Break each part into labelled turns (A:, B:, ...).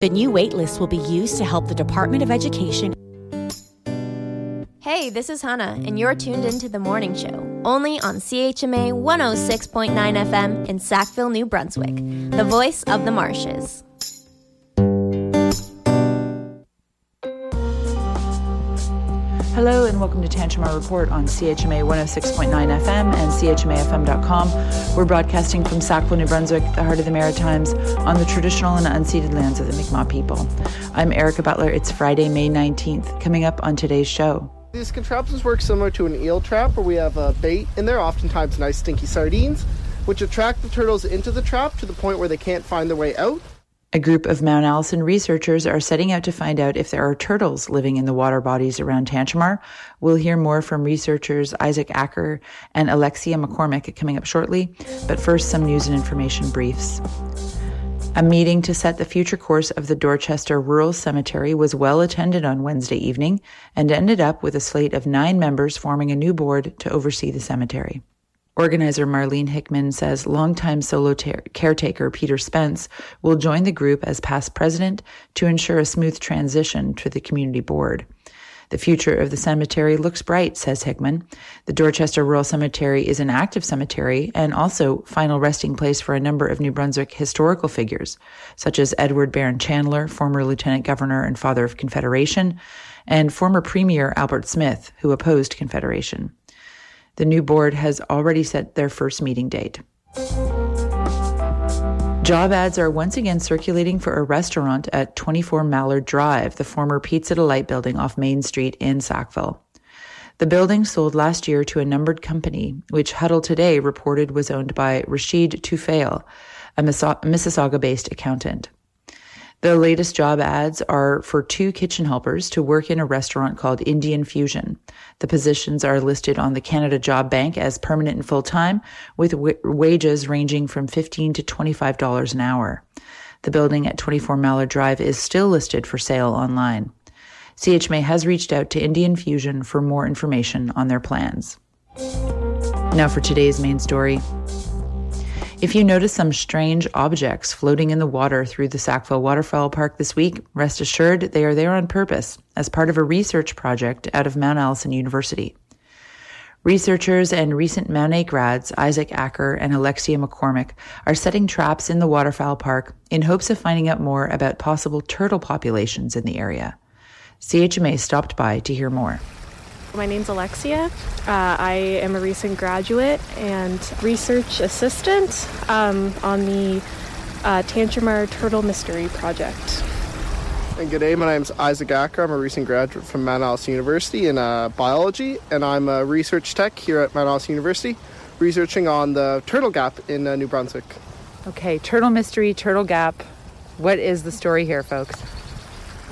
A: The new waitlist will be used to help the Department of Education.
B: Hey, this is Hannah, and you're tuned into the morning show, only on CHMA 106.9 FM in Sackville, New Brunswick, the voice of the marshes.
C: Hello and welcome to Tantramar Report on CHMA 106.9 FM and CHMAFM.com. We're broadcasting from Sackville, New Brunswick, the heart of the Maritimes, on the traditional and unceded lands of the Mi'kmaq people. I'm Erica Butler. It's Friday, May 19th. Coming up on today's show.
D: These contraptions work similar to an eel trap where we have a bait in there, oftentimes nice stinky sardines, which attract the turtles into the trap to the point where they can't find their way out.
C: A group of Mount Allison researchers are setting out to find out if there are turtles living in the water bodies around Tantramar. We'll hear more from researchers Isaac Acker and Alexia McCormick coming up shortly, but first some news and information briefs. A meeting to set the future course of the Dorchester Rural Cemetery was well attended on Wednesday evening and ended up with a slate of nine members forming a new board to oversee the cemetery. Organizer Marlene Hickman says longtime solo ter- caretaker Peter Spence will join the group as past president to ensure a smooth transition to the community board. The future of the cemetery looks bright, says Hickman. The Dorchester Rural Cemetery is an active cemetery and also final resting place for a number of New Brunswick historical figures, such as Edward Barron Chandler, former Lieutenant Governor and father of Confederation, and former Premier Albert Smith, who opposed Confederation. The new board has already set their first meeting date. Job ads are once again circulating for a restaurant at 24 Mallard Drive, the former Pizza Delight building off Main Street in Sackville. The building sold last year to a numbered company, which Huddle Today reported was owned by Rashid Tufail, a Mississauga based accountant. The latest job ads are for two kitchen helpers to work in a restaurant called Indian Fusion. The positions are listed on the Canada Job Bank as permanent and full time, with w- wages ranging from 15 to $25 an hour. The building at 24 Mallard Drive is still listed for sale online. CHMA has reached out to Indian Fusion for more information on their plans. Now for today's main story. If you notice some strange objects floating in the water through the Sackville Waterfowl Park this week, rest assured they are there on purpose as part of a research project out of Mount Allison University. Researchers and recent Mount A grads, Isaac Acker and Alexia McCormick, are setting traps in the waterfowl park in hopes of finding out more about possible turtle populations in the area. CHMA stopped by to hear more.
E: My name's Alexia. Uh, I am a recent graduate and research assistant um, on the uh, Tantramar Turtle Mystery Project.
D: And good day, my name's Isaac Acker. I'm a recent graduate from Mount Allison University in uh, biology, and I'm a research tech here at Mount Allison University, researching on the turtle gap in uh, New Brunswick.
C: Okay, turtle mystery, turtle gap. What is the story here, folks?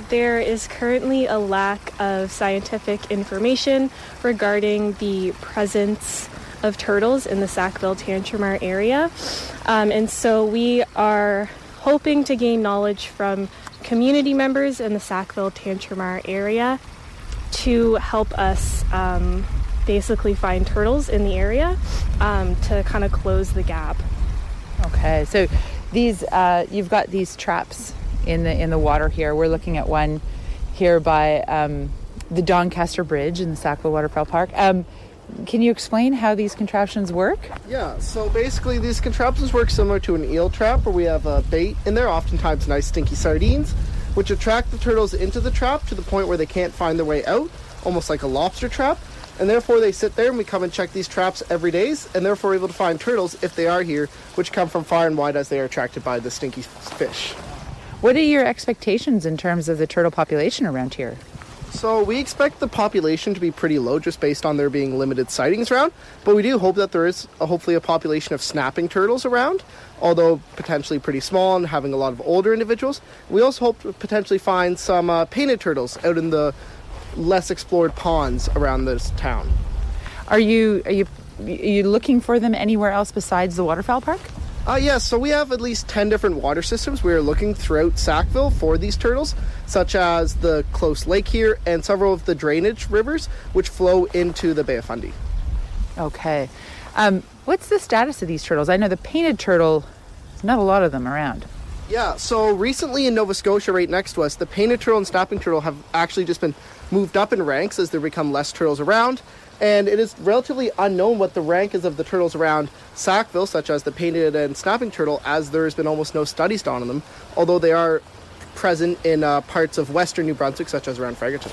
E: There is currently a lack of scientific information regarding the presence of turtles in the Sackville Tantramar area. Um, and so we are hoping to gain knowledge from community members in the Sackville Tantramar area to help us um, basically find turtles in the area um, to kind of close the gap.
C: Okay, so these uh, you've got these traps in the in the water here. We're looking at one here by um, the Doncaster Bridge in the Sackville Waterfowl Park. Um, can you explain how these contraptions work?
D: Yeah, so basically these contraptions work similar to an eel trap where we have a bait in there, oftentimes nice stinky sardines, which attract the turtles into the trap to the point where they can't find their way out, almost like a lobster trap. And therefore they sit there and we come and check these traps every day and therefore we're able to find turtles if they are here, which come from far and wide as they are attracted by the stinky fish.
C: What are your expectations in terms of the turtle population around here?
D: So we expect the population to be pretty low just based on there being limited sightings around, but we do hope that there is a, hopefully a population of snapping turtles around, although potentially pretty small and having a lot of older individuals. We also hope to potentially find some uh, painted turtles out in the less explored ponds around this town.
C: Are you are you are you looking for them anywhere else besides the waterfowl park?
D: Uh, yes, yeah, so we have at least 10 different water systems. We are looking throughout Sackville for these turtles, such as the Close Lake here and several of the drainage rivers which flow into the Bay of Fundy.
C: Okay. Um, what's the status of these turtles? I know the painted turtle, there's not a lot of them around.
D: Yeah, so recently in Nova Scotia, right next to us, the painted turtle and snapping turtle have actually just been moved up in ranks as there become less turtles around. And it is relatively unknown what the rank is of the turtles around Sackville, such as the painted and snapping turtle, as there has been almost no studies done on them, although they are present in uh, parts of western New Brunswick, such as around Fredericton.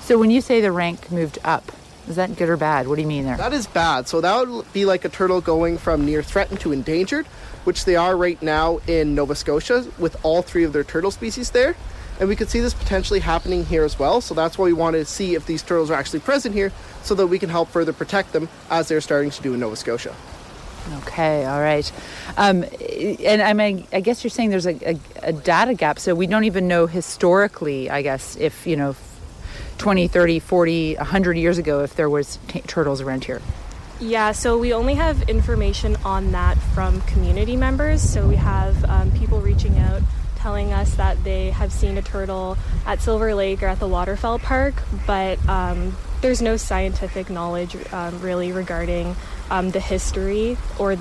C: So when you say the rank moved up, is that good or bad? What do you mean there?
D: That is bad. So that would be like a turtle going from near threatened to endangered, which they are right now in Nova Scotia with all three of their turtle species there. And we could see this potentially happening here as well. So that's why we wanted to see if these turtles are actually present here so that we can help further protect them as they're starting to do in Nova Scotia.
C: Okay, all right. Um, and I mean, I guess you're saying there's a, a, a, data gap, so we don't even know historically, I guess, if, you know, 20, 30, 40, 100 years ago, if there was t- turtles around here.
E: Yeah, so we only have information on that from community members. So we have um, people reaching out telling us that they have seen a turtle at Silver Lake or at the Waterfowl Park, but um, there's no scientific knowledge um, really regarding um, the history or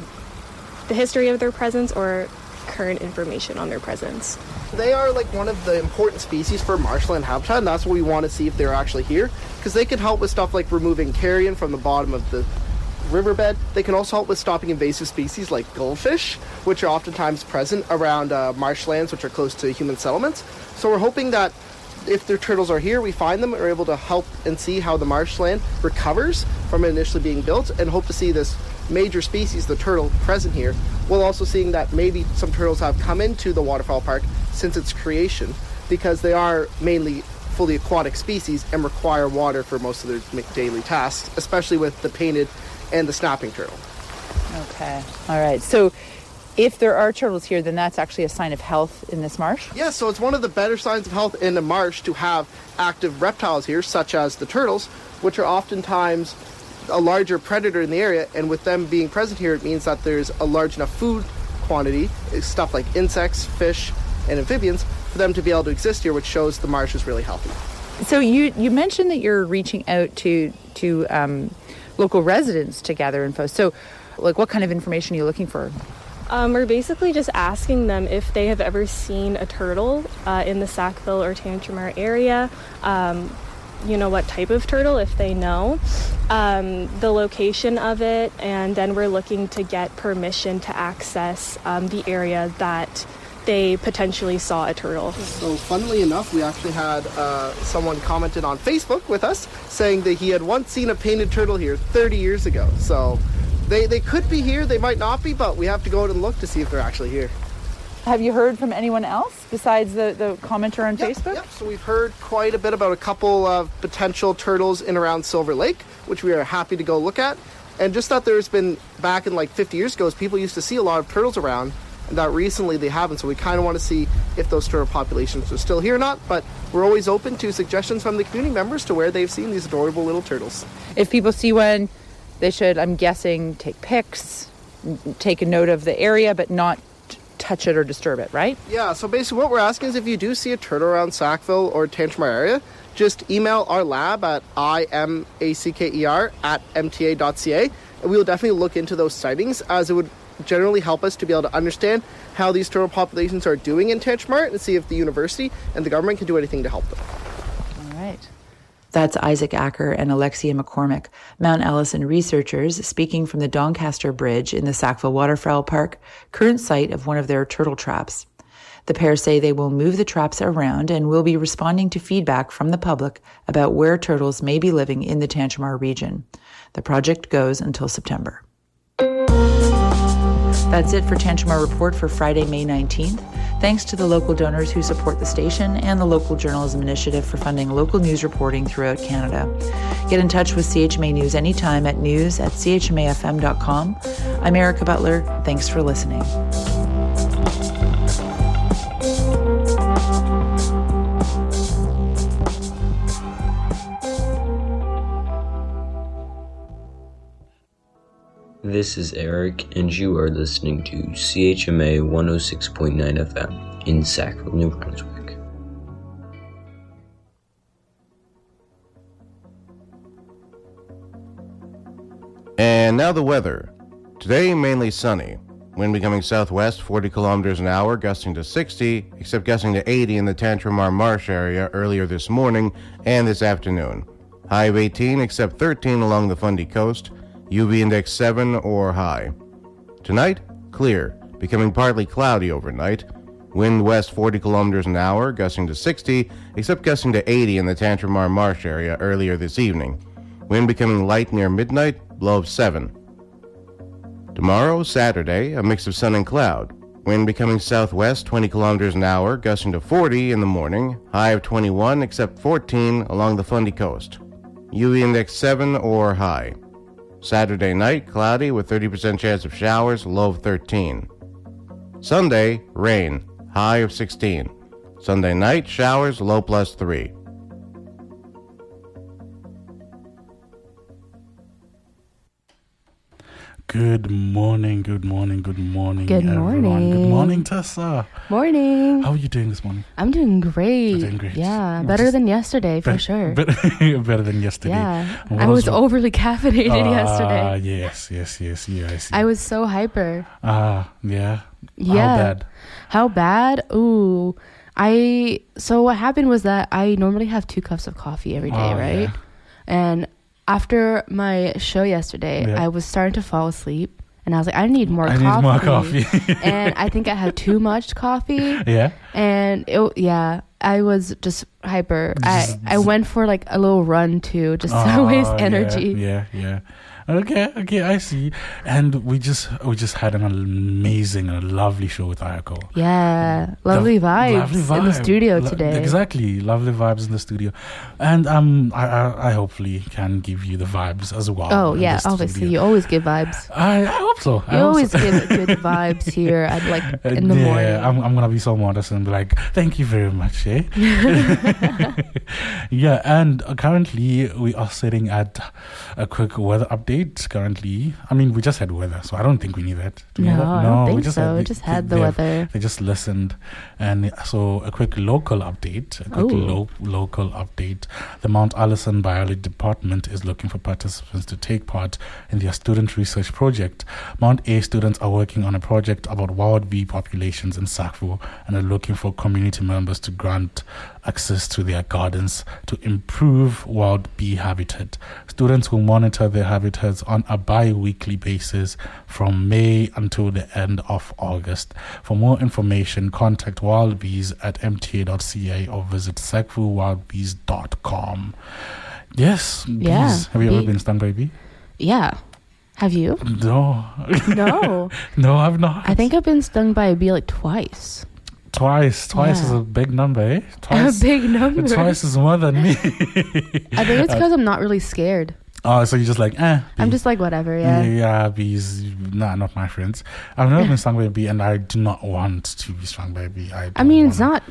E: the history of their presence or current information on their presence.
D: They are like one of the important species for marshland habitat, and that's what we want to see if they're actually here, because they can help with stuff like removing carrion from the bottom of the riverbed. They can also help with stopping invasive species like goldfish, which are oftentimes present around uh, marshlands which are close to human settlements. So we're hoping that if their turtles are here, we find them are able to help and see how the marshland recovers from it initially being built, and hope to see this major species, the turtle, present here. While also seeing that maybe some turtles have come into the waterfowl park since its creation, because they are mainly fully aquatic species and require water for most of their daily tasks, especially with the painted and the snapping turtle.
C: Okay. All right. So if there are turtles here, then that's actually a sign of health in this marsh?
D: Yeah, so it's one of the better signs of health in the marsh to have active reptiles here, such as the turtles, which are oftentimes a larger predator in the area, and with them being present here, it means that there's a large enough food quantity, stuff like insects, fish, and amphibians, for them to be able to exist here, which shows the marsh is really healthy.
C: So you you mentioned that you're reaching out to to um, local residents to gather info. So, like, what kind of information are you looking for?
E: Um, we're basically just asking them if they have ever seen a turtle uh, in the Sackville or Tantramar area. Um, you know what type of turtle if they know um, the location of it and then we're looking to get permission to access um, the area that they potentially saw a turtle.
D: So, funnily enough, we actually had uh, someone commented on Facebook with us saying that he had once seen a painted turtle here 30 years ago. So, they, they could be here, they might not be, but we have to go out and look to see if they're actually here.
C: Have you heard from anyone else besides the, the commenter on
D: yep,
C: Facebook?
D: Yep. So we've heard quite a bit about a couple of potential turtles in around Silver Lake, which we are happy to go look at. And just that there's been back in like 50 years ago, people used to see a lot of turtles around, that recently they haven't. So we kind of want to see if those turtle populations are still here or not. But we're always open to suggestions from the community members to where they've seen these adorable little turtles.
C: If people see one, they should, I'm guessing, take pics, take a note of the area, but not touch it or disturb it, right?
D: Yeah, so basically what we're asking is if you do see a turtle around Sackville or Tantramar area, just email our lab at imacker at mta.ca and we will definitely look into those sightings as it would generally help us to be able to understand how these turtle populations are doing in Tantramar and see if the university and the government can do anything to help them.
C: All right. That's Isaac Acker and Alexia McCormick, Mount Allison researchers speaking from the Doncaster Bridge in the Sackville Waterfowl Park, current site of one of their turtle traps. The pair say they will move the traps around and will be responding to feedback from the public about where turtles may be living in the Tantramar region. The project goes until September. That's it for Tantramar Report for Friday, May 19th. Thanks to the local donors who support the station and the Local Journalism Initiative for funding local news reporting throughout Canada. Get in touch with CHMA News anytime at news at chmafm.com. I'm Erica Butler. Thanks for listening.
F: This is Eric, and you are listening to CHMA 106.9 FM in Sackville, New Brunswick.
G: And now the weather. Today, mainly sunny. Wind becoming southwest, 40 kilometers an hour, gusting to 60, except gusting to 80 in the Tantramar Marsh area earlier this morning and this afternoon. High of 18, except 13 along the Fundy coast. UV index 7 or high. Tonight, clear, becoming partly cloudy overnight. Wind west 40 kilometers an hour, gusting to 60, except gusting to 80 in the Tantramar Marsh area earlier this evening. Wind becoming light near midnight, low of 7. Tomorrow, Saturday, a mix of sun and cloud. Wind becoming southwest 20 kilometers an hour, gusting to 40 in the morning, high of 21 except 14 along the Fundy coast. UV index 7 or high. Saturday night, cloudy with 30% chance of showers, low of 13. Sunday, rain, high of 16. Sunday night, showers, low plus 3.
H: Good morning, good morning, good morning,
I: Good
H: everyone. Good
I: morning.
H: morning, Tessa.
I: Morning.
H: How are you doing this morning?
I: I'm doing great.
H: You're doing great.
I: Yeah,
H: You're
I: better
H: just
I: than yesterday for
H: Bet-
I: sure.
H: Better, better than yesterday.
I: yeah,
H: What
I: I was
H: was-
I: overly caffeinated
H: Ah,
I: yesterday.
H: yes, yes, yes, yes.
I: I was so hyper.
H: Ah, yeah.
I: Yeah.
H: How bad?
I: How bad? Ooh, I. So what happened was that I normally have two cups of coffee every day,
H: Oh,
I: right?
H: yeah.
I: And after my show yesterday,
H: Yeah.
I: I was starting to fall asleep, and I was like, I need more
H: I
I: coffee.
H: need more coffee.
I: and I think I had too much coffee.
H: yeah.
I: and it, yeah i was just hyper i i went for like a little run too just to
H: Oh,
I: waste
H: yeah,
I: energy
H: Yeah, yeah. Okay, okay, I see. And we just we just had an amazing and lovely show with Ayako.
I: yeah lovely
H: The-
I: vibes
H: lovely
I: in the
H: vibe.
I: studio
H: Lo-
I: today
H: Exactly, lovely vibes in the studio, and um, I, I I hopefully can give you the vibes as well.
I: oh yeah obviously you always give vibes
H: I, I hope so. I
I: you
H: hope
I: always
H: so.
I: give good vibes here at like
H: Uh,
I: in the
H: yeah,
I: morning
H: I'm, I'm gonna be so modest and be like, thank you very much, eh? yeah, and currently we are sitting at a quick weather update. Currently, I mean, we just had weather, so I don't think we need that. Do
I: no
H: that?
I: i don't
H: we just
I: so
H: had
I: we
H: the-
I: just had the weather
H: They just listened, and uh, so a quick local update. A quick lo- local update. The Mount Allison Biology Department is looking for participants to take part in their student research project. Mount A students are working on a project about wild bee populations in Sackville and are looking for community members to grant access to their gardens to improve wild bee habitat. Students will monitor their habitats on a bi-weekly basis from May until the end of August. For more information, contact Wild Bees at mta.ca or visit sackvillewildbees.com. Yes,
I: Yeah,
H: bees. Have you ever been stung by a bee?
I: yeah have you
H: No.
I: no
H: no, I've not.
I: i think i've been stung by a bee like twice
H: twice. Twice is a big number, eh? Twice.
I: a big number
H: Twice is more than me.
I: i think it's because i'm not really scared
H: oh, so you're just like, eh.
I: i'm just like whatever
H: Yeah,
I: yeah
H: yeah, bees. Nah, not my friends. I've never been stung by a bee, and I do not want to be stung by a bee. I,
I: I mean, it's not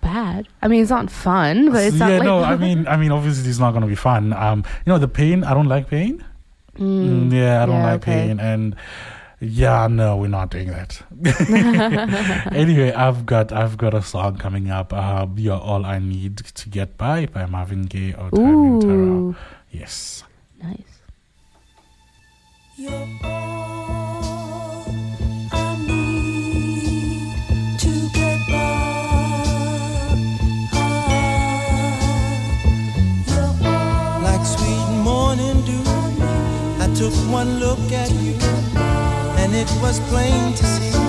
I: bad. I mean, it's not fun, but it's
H: yeah,
I: not like.
H: no. I mean, I mean, obviously, it's not gonna be fun. Um, you know, the pain. I don't like pain. Mm, yeah, I don't
I: yeah,
H: like
I: okay.
H: pain, and yeah, no, we're not doing that. anyway, I've got I've got a song coming up. Uh, "You're All I Need to Get By" by Marvin Gaye or Tyrone Terrell.
I: Ooh,
H: Yes.
I: nice.
J: You're all I need to get by. Like sweet morning dew, I took one look at you, and it was plain to see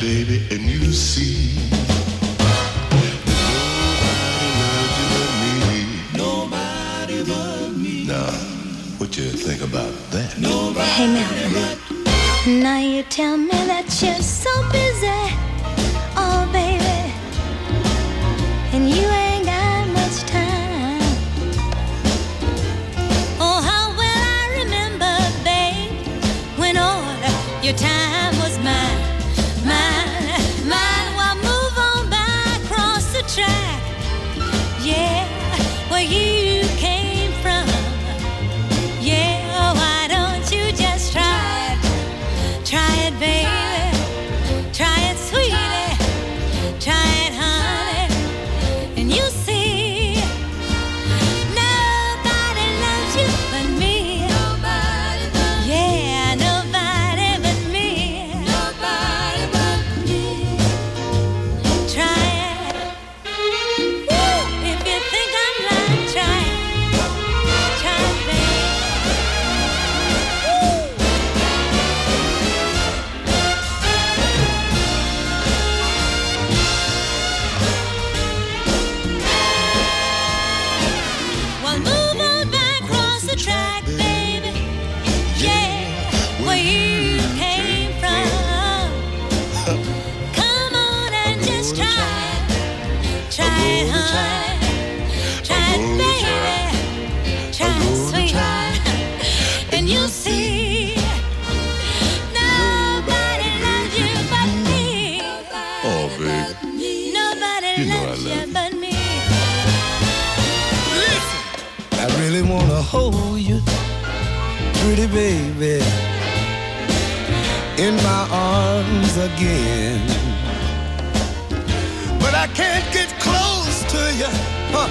J: baby, and you see. Nobody but me. Now, what you
K: think about that? Nobody hey, Mel. Now you tell me that you're so busy.
L: Really wanna hold you, pretty baby, in my arms again. But I can't get close to you huh,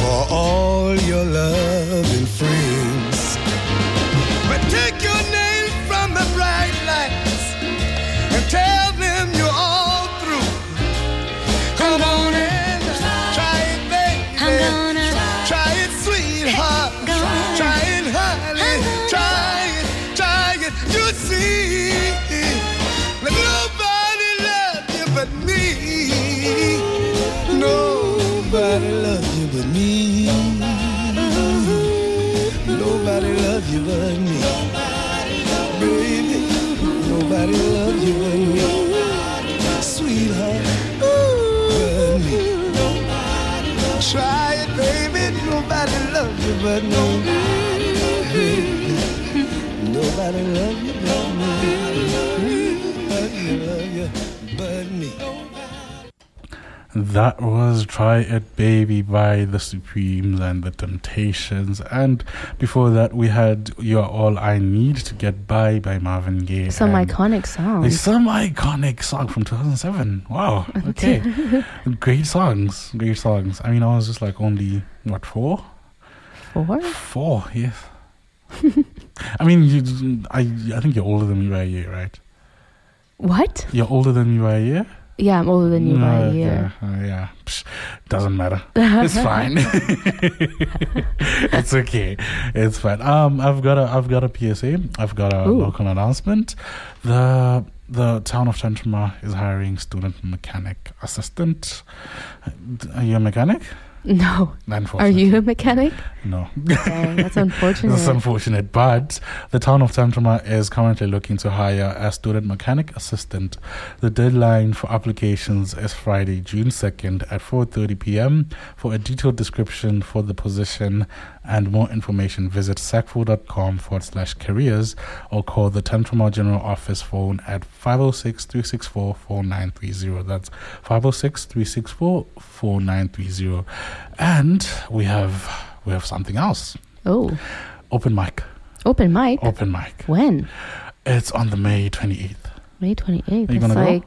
L: for all your loving friends. But take your but me. Baby, nobody loves you but me. Sweetheart, but me. Try it, baby. Nobody loves you but me. Nobody loves you but me. Nobody you but me.
H: That was Try It Baby by The Supremes and The Temptations. And before that, we had You're All I Need to Get By by Marvin Gaye.
I: Some iconic songs.
H: Some iconic song from 2007. Wow. Okay. great songs. Great songs. I mean, I was just like only, what, four?
I: Four?
H: Four, yes. I mean, you, I, I think you're older than me by a year, right?
I: What?
H: You're older than me by a year?
I: Yeah, I'm older than you by a
H: Okay,
I: year.
H: uh, yeah, Psh, doesn't matter. It's fine. it's okay. It's fine. Um, I've got a I've got a PSA. I've got a
I: Ooh.
H: local announcement. The the town of Tantramar is hiring student mechanic assistant. Are you a mechanic?
I: No. Are you a mechanic?
H: No.
I: Dang, that's unfortunate.
H: That's unfortunate. But the town of Tantramar is currently looking to hire a student mechanic assistant. The deadline for applications is Friday, June 2nd at 4.30 p.m. For a detailed description for the position and more information, visit sackville.com forward slash careers or call the Tantramar General Office phone at 506-364-4930. That's oh 506-364-4930. And we have we have something else.
I: Oh,
H: Open mic.
I: open mic.
H: Open mic.
I: When?
H: It's on the May 28th.
I: May 28th.
H: Are you gonna go?
I: like,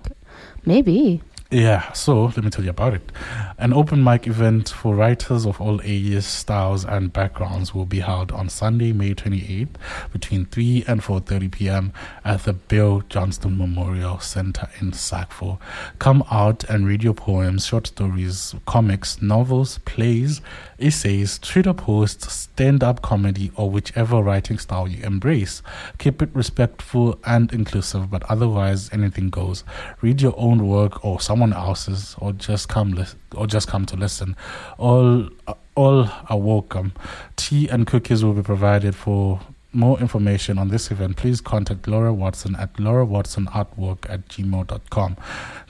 I: maybe.
H: Yeah, so let me tell you about it. An open mic event for writers of all ages, styles, and backgrounds will be held on Sunday, May 28th between 3 and 4.30 p.m. at the Bill Johnston Memorial Center in Sackville. Come out and read your poems, short stories, comics, novels, plays, essays, Twitter posts, stand-up comedy, or whichever writing style you embrace. Keep it respectful and inclusive, but otherwise anything goes. Read your own work or someone else's, or just come lis- or just come to listen. All all are welcome. Tea and cookies will be provided for more information on this event, please contact Laura Watson at Laura Watson Artwork at gmail.com.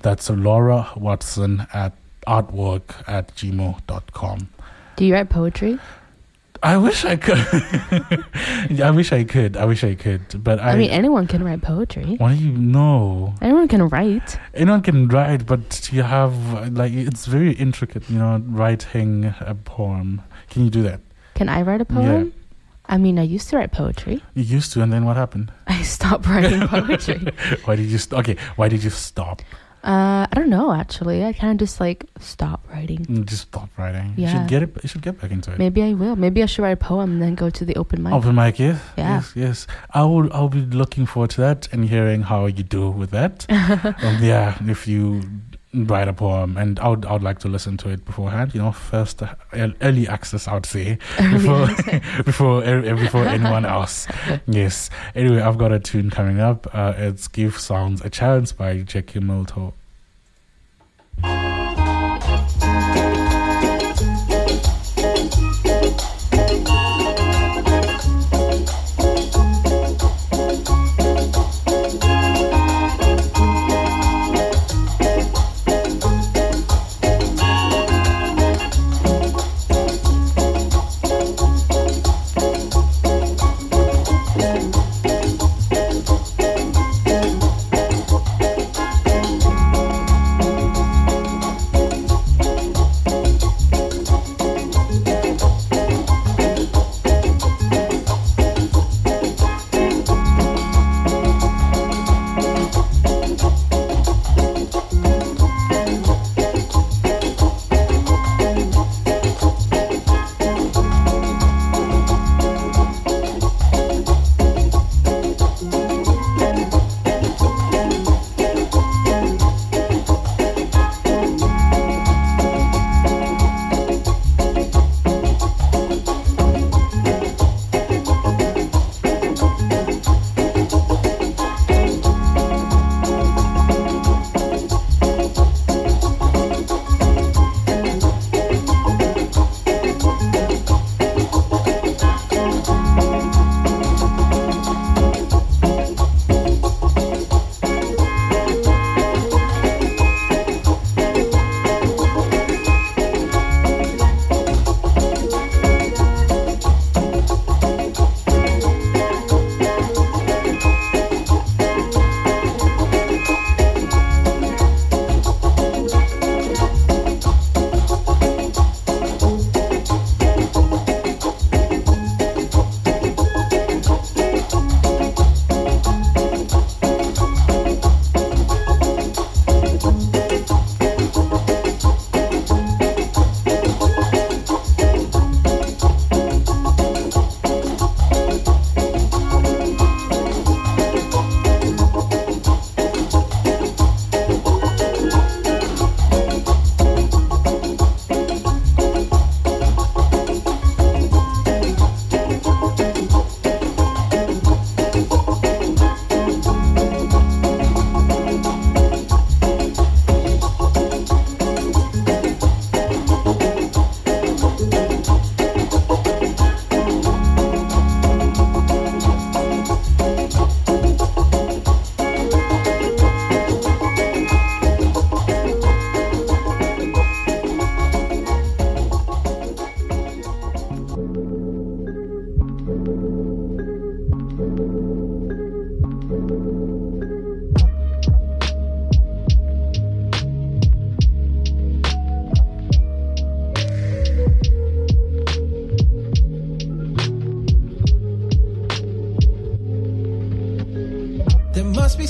H: That's Laura Watson at artwork at gmail.com.
I: Do you write poetry?
H: I wish I could. I wish I could. I wish I could. But I,
I: I, mean, anyone can write poetry.
H: why do you know?
I: Anyone can write.
H: Anyone can write, but you have like it's very intricate. You know, writing a poem. Can you do that?
I: Can I write a poem? Yeah. I mean, I used to write poetry.
H: You used to, and then what happened?
I: I stopped writing poetry.
H: why did you? St- okay, why did you stop?
I: Uh, I don't know. Actually, I kind of just like stop writing.
H: Just stop writing. You
I: Yeah.
H: should get it. You should get back into it.
I: Maybe I will. Maybe I should write a poem and then go to the open mic.
H: Open mic, yes,
I: Yeah.
H: yes, yes. I will. I'll be looking forward to that and hearing how you do with that. um, yeah, if you write a poem, and I would, I would like to listen to it beforehand. You know, first uh, early access, I would say, before before e- before anyone else. Yes. Anyway, I've got a tune coming up. Uh, it's "Give Sounds a Chance" by Jackie Milto.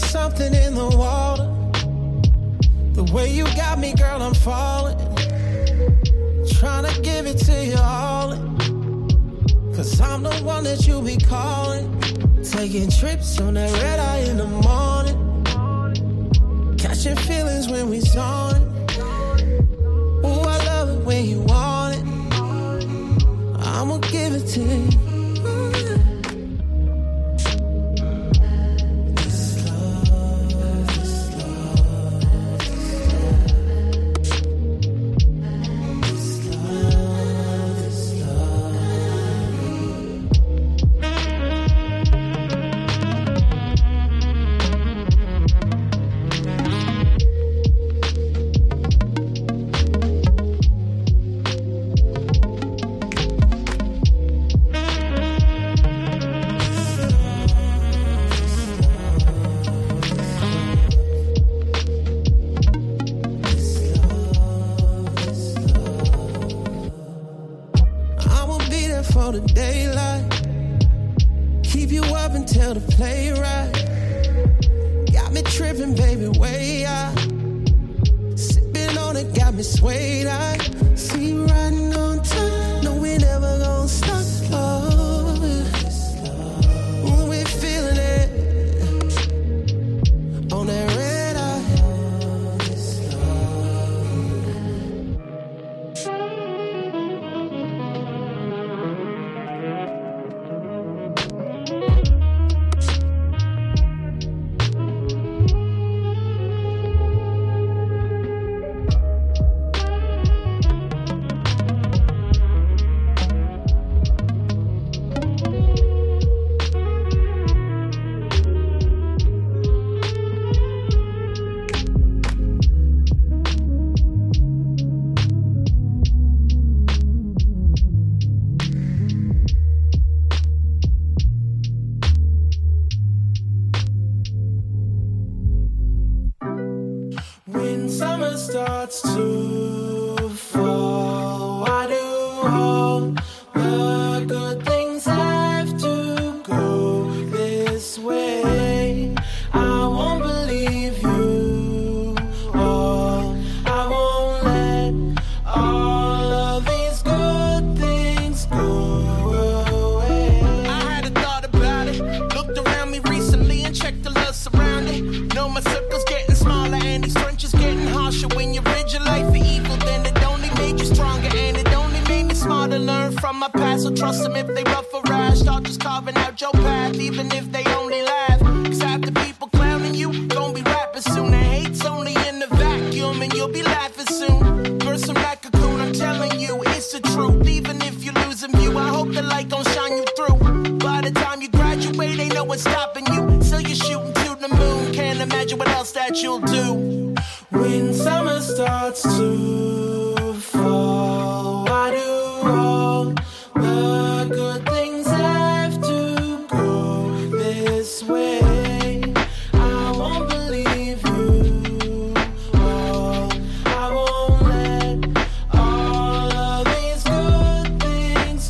J: Something in the water. The way you got me, girl, I'm falling. Trying to give it to you all. Cause I'm the one that you be calling. Taking trips on that red eye in the morning. Catching feelings when we zone. Ooh, I love it when you want it. I'ma give it to you.
M: And checked the